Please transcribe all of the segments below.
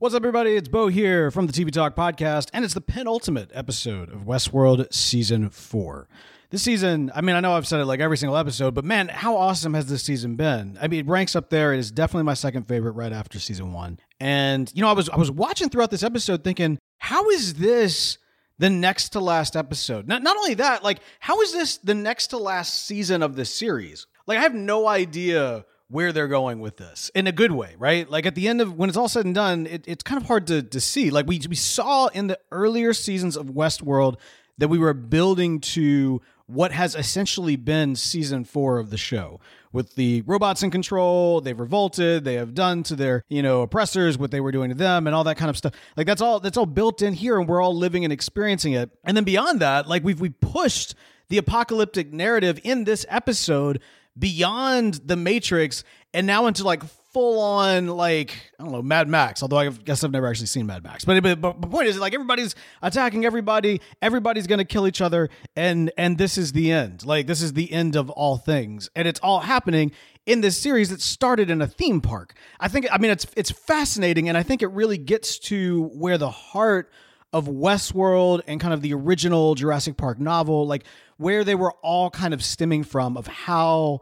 What's up, everybody? It's Bo here from the TV Talk Podcast, and it's the penultimate episode of Westworld Season 4. This season, I mean, I know I've said it like every single episode, but man, how awesome has this season been? I mean, it ranks up there. It is definitely my second favorite right after season one. And, you know, I was I was watching throughout this episode thinking, how is this the next to last episode? Not, not only that, like, how is this the next to last season of this series? Like, I have no idea where they're going with this in a good way, right? Like at the end of when it's all said and done, it, it's kind of hard to, to see. Like we, we saw in the earlier seasons of Westworld that we were building to what has essentially been season four of the show with the robots in control they've revolted they have done to their you know oppressors what they were doing to them and all that kind of stuff like that's all that's all built in here and we're all living and experiencing it and then beyond that like we've we pushed the apocalyptic narrative in this episode beyond the Matrix and now into like full on like I don't know Mad Max. Although I guess I've never actually seen Mad Max. But but, but the point is like everybody's attacking everybody. Everybody's gonna kill each other, and and this is the end. Like this is the end of all things, and it's all happening in this series that started in a theme park. I think I mean it's it's fascinating, and I think it really gets to where the heart of Westworld and kind of the original Jurassic Park novel, like where they were all kind of stemming from of how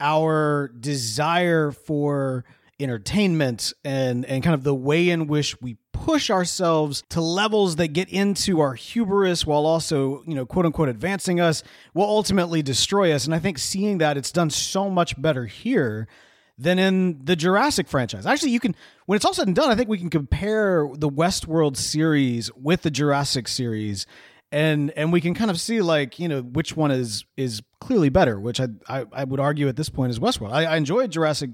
our desire for entertainment and and kind of the way in which we push ourselves to levels that get into our hubris while also you know quote unquote advancing us will ultimately destroy us and i think seeing that it's done so much better here than in the Jurassic franchise. Actually, you can when it's all said and done, I think we can compare the Westworld series with the Jurassic series and and we can kind of see like you know which one is is clearly better which i i, I would argue at this point is westworld. I, I enjoyed jurassic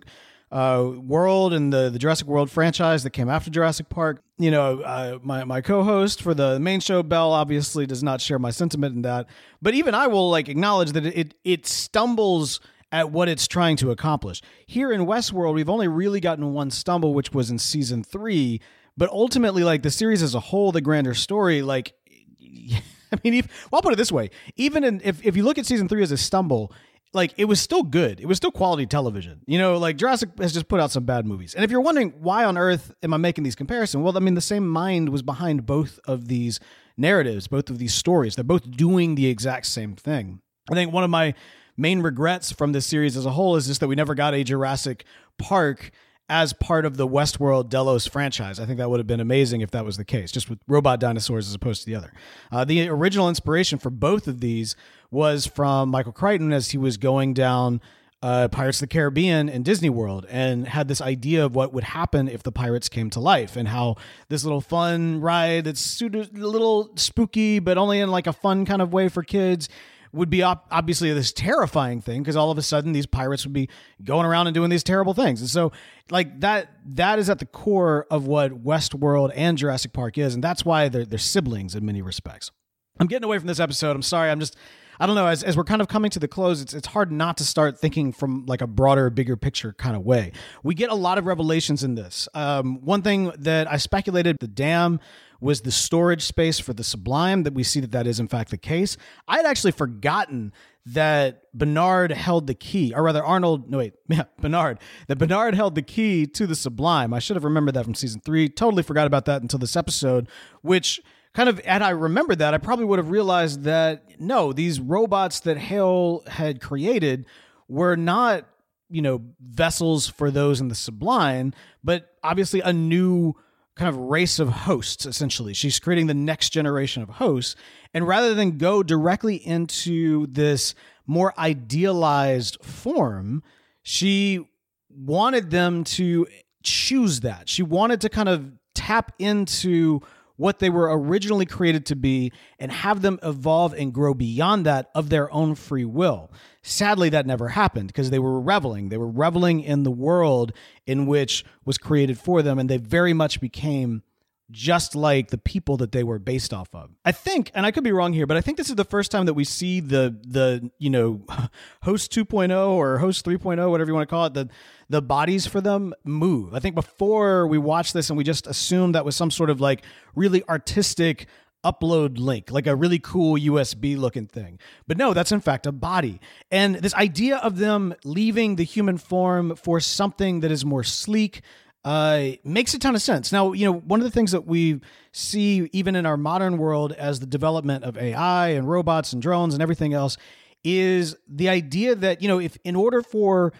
uh, world and the, the jurassic world franchise that came after jurassic park. You know uh, my, my co-host for the main show bell obviously does not share my sentiment in that. But even i will like acknowledge that it it stumbles at what it's trying to accomplish. Here in westworld we've only really gotten one stumble which was in season three. But ultimately like the series as a whole the grander story like I mean, if, well, I'll put it this way: even in, if if you look at season three as a stumble, like it was still good. It was still quality television. You know, like Jurassic has just put out some bad movies. And if you're wondering why on earth am I making these comparisons, well, I mean, the same mind was behind both of these narratives, both of these stories. They're both doing the exact same thing. I think one of my main regrets from this series as a whole is just that we never got a Jurassic Park as part of the Westworld Delos franchise. I think that would have been amazing if that was the case, just with robot dinosaurs as opposed to the other. Uh, the original inspiration for both of these was from Michael Crichton as he was going down uh, Pirates of the Caribbean and Disney World and had this idea of what would happen if the pirates came to life and how this little fun ride that's a little spooky, but only in like a fun kind of way for kids would be op- obviously this terrifying thing because all of a sudden these pirates would be going around and doing these terrible things. And so like that that is at the core of what Westworld and Jurassic Park is and that's why they're they're siblings in many respects. I'm getting away from this episode. I'm sorry. I'm just I don't know. As, as we're kind of coming to the close, it's it's hard not to start thinking from like a broader, bigger picture kind of way. We get a lot of revelations in this. Um, one thing that I speculated, the dam was the storage space for the Sublime. That we see that that is in fact the case. I had actually forgotten that Bernard held the key, or rather Arnold. No wait, yeah, Bernard. That Bernard held the key to the Sublime. I should have remembered that from season three. Totally forgot about that until this episode, which kind of had I remembered that, I probably would have realized that no, these robots that Hale had created were not you know, vessels for those in the sublime, but obviously a new kind of race of hosts, essentially. She's creating the next generation of hosts. And rather than go directly into this more idealized form, she wanted them to choose that. She wanted to kind of tap into what they were originally created to be and have them evolve and grow beyond that of their own free will. Sadly, that never happened because they were reveling. They were reveling in the world in which was created for them, and they very much became just like the people that they were based off of. I think, and I could be wrong here, but I think this is the first time that we see the the you know host 2.0 or host 3.0, whatever you want to call it, the the bodies for them move. I think before we watched this and we just assumed that was some sort of like really artistic upload link, like a really cool USB looking thing. But no, that's in fact a body. And this idea of them leaving the human form for something that is more sleek, uh, makes a ton of sense. Now, you know, one of the things that we see even in our modern world as the development of AI and robots and drones and everything else is the idea that, you know, if in order for,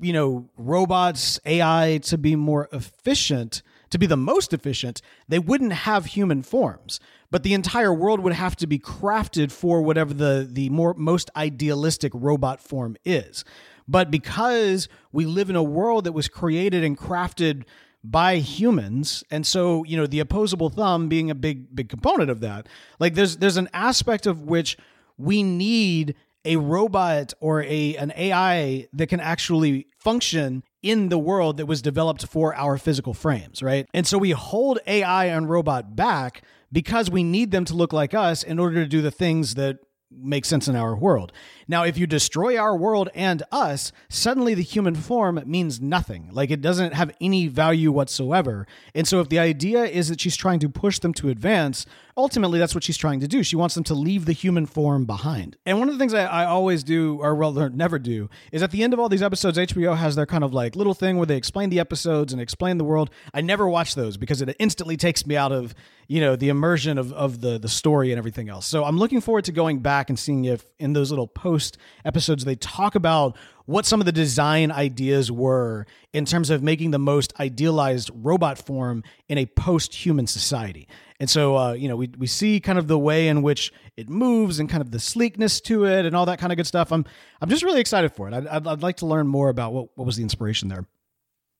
you know, robots, AI to be more efficient, to be the most efficient, they wouldn't have human forms. But the entire world would have to be crafted for whatever the the more most idealistic robot form is. But because we live in a world that was created and crafted by humans and so you know the opposable thumb being a big big component of that like there's there's an aspect of which we need a robot or a an AI that can actually function in the world that was developed for our physical frames, right? And so we hold AI and robot back because we need them to look like us in order to do the things that make sense in our world. Now, if you destroy our world and us, suddenly the human form means nothing. Like it doesn't have any value whatsoever. And so, if the idea is that she's trying to push them to advance, ultimately that's what she's trying to do. She wants them to leave the human form behind. And one of the things I, I always do, or well, never do, is at the end of all these episodes, HBO has their kind of like little thing where they explain the episodes and explain the world. I never watch those because it instantly takes me out of you know the immersion of, of the the story and everything else. So I'm looking forward to going back and seeing if in those little post episodes they talk about what some of the design ideas were in terms of making the most idealized robot form in a post-human society. And so, uh, you know, we, we see kind of the way in which it moves and kind of the sleekness to it and all that kind of good stuff. I'm I'm just really excited for it. I'd, I'd, I'd like to learn more about what, what was the inspiration there.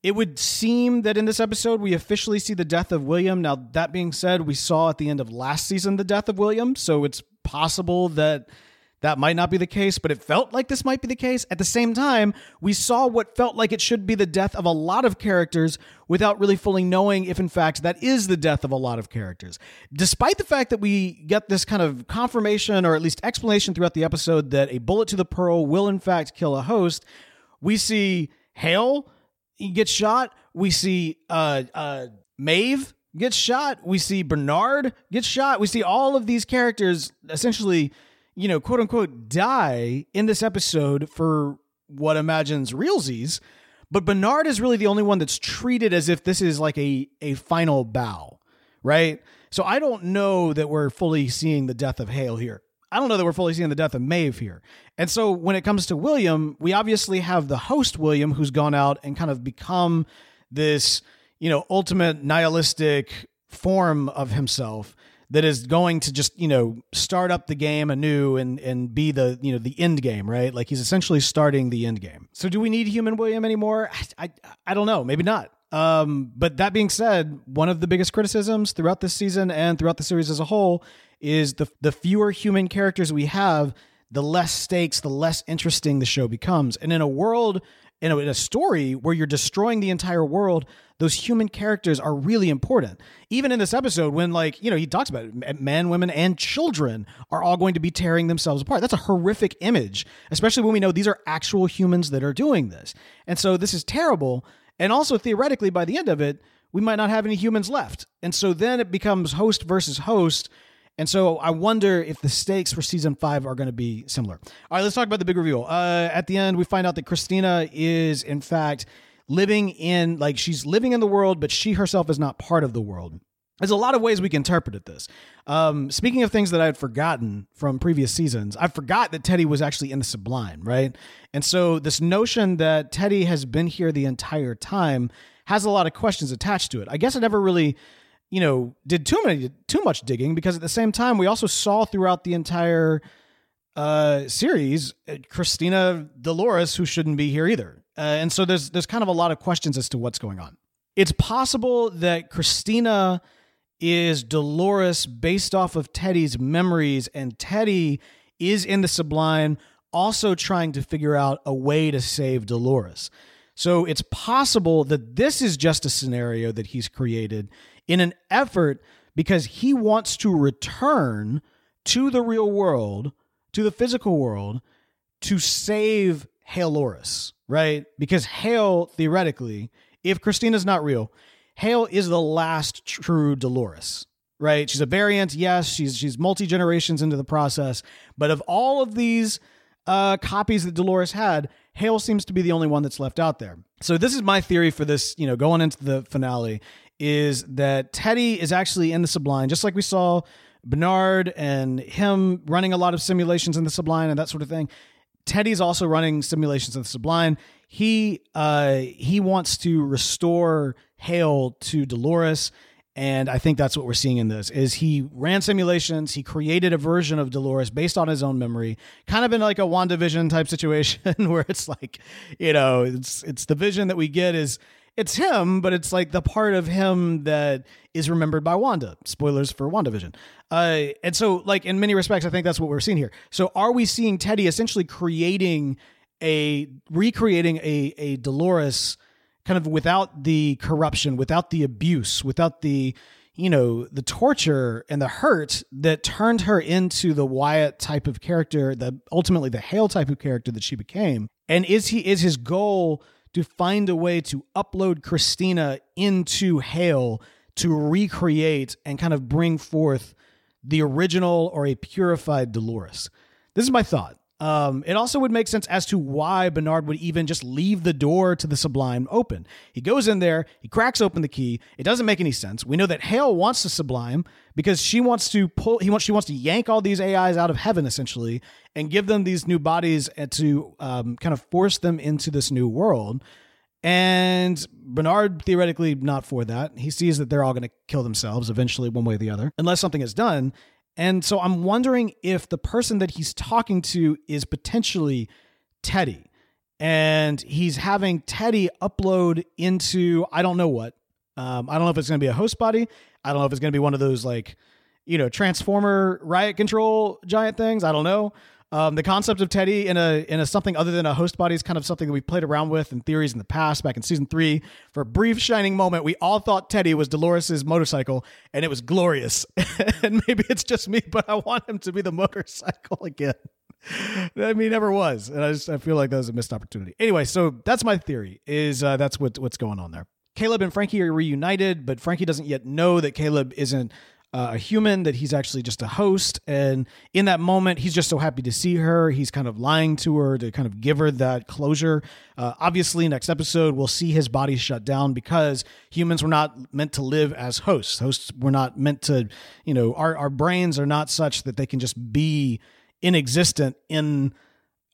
It would seem that in this episode we officially see the death of William. Now, that being said, we saw at the end of last season the death of William, so it's possible that that might not be the case, but it felt like this might be the case. At the same time, we saw what felt like it should be the death of a lot of characters without really fully knowing if, in fact, that is the death of a lot of characters. Despite the fact that we get this kind of confirmation or at least explanation throughout the episode that a bullet to the pearl will, in fact, kill a host, we see Hale gets shot. We see uh, uh, Maeve gets shot. We see Bernard gets shot. We see all of these characters essentially you know, quote unquote, die in this episode for what imagines realsies. But Bernard is really the only one that's treated as if this is like a, a final bow, right? So I don't know that we're fully seeing the death of Hale here. I don't know that we're fully seeing the death of Maeve here. And so when it comes to William, we obviously have the host William who's gone out and kind of become this, you know, ultimate nihilistic form of himself that is going to just you know start up the game anew and and be the you know the end game right? Like he's essentially starting the end game. So do we need human william anymore? I i, I don't know. Maybe not. Um, but that being said, one of the biggest criticisms throughout this season and throughout the series as a whole is the the fewer human characters we have, the less stakes, the less interesting the show becomes. And in a world in a, in a story where you're destroying the entire world, those human characters are really important. Even in this episode, when like you know he talks about it, men, women, and children are all going to be tearing themselves apart. That's a horrific image, especially when we know these are actual humans that are doing this. And so this is terrible. And also theoretically, by the end of it, we might not have any humans left. And so then it becomes host versus host and so I wonder if the stakes for season five are going to be similar. All right, let's talk about the big reveal. Uh, at the end, we find out that Christina is, in fact, living in, like, she's living in the world, but she herself is not part of the world. there's a lot of ways we can interpret this. Um, speaking of things that I had forgotten from previous seasons, I forgot that Teddy was actually in the Sublime, right? And so this notion that Teddy has been here the entire time has a lot of questions attached to it. I guess I never really, you know, did too many too much digging because at the same time we also saw throughout the entire uh, series uh, Christina Dolores who shouldn't be here either. Uh, and so there's there's kind of a lot of questions as to what's going on. It's possible that Christina is Dolores based off of Teddy's memories, and Teddy is in the Sublime also trying to figure out a way to save Dolores. So it's possible that this is just a scenario that he's created in an effort because he wants to return to the real world, to the physical world, to save Halores, right? Because Hale, theoretically, if Christina's not real, Hale is the last true Dolores, right? She's a variant, yes. She's she's multi generations into the process, but of all of these uh, copies that Dolores had, Hale seems to be the only one that's left out there. So this is my theory for this. You know, going into the finale, is that Teddy is actually in the Sublime, just like we saw Bernard and him running a lot of simulations in the Sublime and that sort of thing. Teddy's also running simulations in the Sublime. He uh, he wants to restore Hale to Dolores. And I think that's what we're seeing in this is he ran simulations, he created a version of Dolores based on his own memory, kind of in like a WandaVision type situation where it's like, you know, it's it's the vision that we get is it's him, but it's like the part of him that is remembered by Wanda. Spoilers for WandaVision. Uh, and so, like in many respects, I think that's what we're seeing here. So, are we seeing Teddy essentially creating a recreating a a Dolores kind of without the corruption, without the abuse, without the you know the torture and the hurt that turned her into the Wyatt type of character, the ultimately the Hale type of character that she became. And is he is his goal to find a way to upload Christina into Hale to recreate and kind of bring forth the original or a purified Dolores? This is my thought. Um, it also would make sense as to why Bernard would even just leave the door to the Sublime open. He goes in there, he cracks open the key. It doesn't make any sense. We know that Hale wants the Sublime because she wants to pull. He wants she wants to yank all these AIs out of heaven essentially and give them these new bodies to um, kind of force them into this new world. And Bernard theoretically not for that. He sees that they're all going to kill themselves eventually, one way or the other, unless something is done. And so I'm wondering if the person that he's talking to is potentially Teddy. And he's having Teddy upload into, I don't know what. Um, I don't know if it's going to be a host body. I don't know if it's going to be one of those like, you know, transformer riot control giant things. I don't know. Um, the concept of Teddy in a in a something other than a host body is kind of something that we played around with in theories in the past. Back in season three, for a brief shining moment, we all thought Teddy was Dolores's motorcycle, and it was glorious. and maybe it's just me, but I want him to be the motorcycle again. I mean, never was, and I just I feel like that was a missed opportunity. Anyway, so that's my theory. Is uh, that's what what's going on there. Caleb and Frankie are reunited, but Frankie doesn't yet know that Caleb isn't uh, a human, that he's actually just a host. And in that moment, he's just so happy to see her. He's kind of lying to her to kind of give her that closure. Uh, obviously, next episode, we'll see his body shut down because humans were not meant to live as hosts. Hosts were not meant to, you know, our, our brains are not such that they can just be inexistent in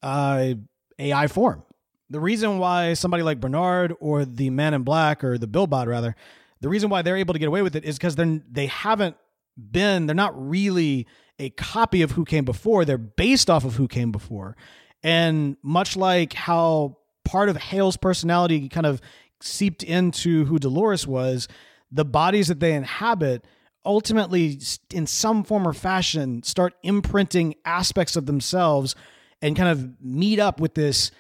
uh, AI form. The reason why somebody like Bernard or the Man in Black or the Billbot rather, the reason why they're able to get away with it is because they're they haven't been, they're not really a copy of who came before. They're based off of who came before. And much like how part of Hale's personality kind of seeped into who Dolores was, the bodies that they inhabit ultimately, in some form or fashion, start imprinting aspects of themselves and kind of meet up with this,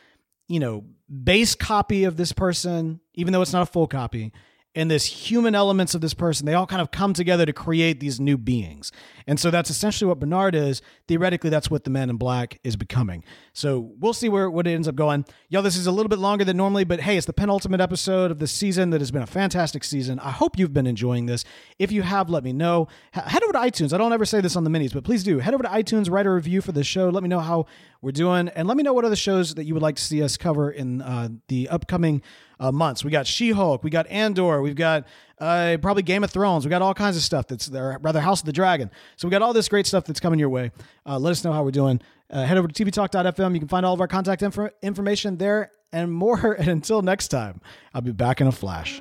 you know, base copy of this person, even though it's not a full copy and this human elements of this person, they all kind of come together to create these new beings. And so that's essentially what Bernard is. Theoretically, that's what the man in black is becoming. So we'll see where what it ends up going. Yo, this is a little bit longer than normally, but hey, it's the penultimate episode of the season that has been a fantastic season. I hope you've been enjoying this. If you have, let me know. Head over to iTunes. I don't ever say this on the minis, but please do. Head over to iTunes, write a review for the show. Let me know how we're doing, and let me know what other shows that you would like to see us cover in uh, the upcoming uh, months. We got She Hulk, we got Andor, we've got uh, probably Game of Thrones, we got all kinds of stuff that's there, rather House of the Dragon. So we got all this great stuff that's coming your way. Uh, let us know how we're doing. Uh, head over to tvtalk.fm. You can find all of our contact info- information there and more. And until next time, I'll be back in a flash.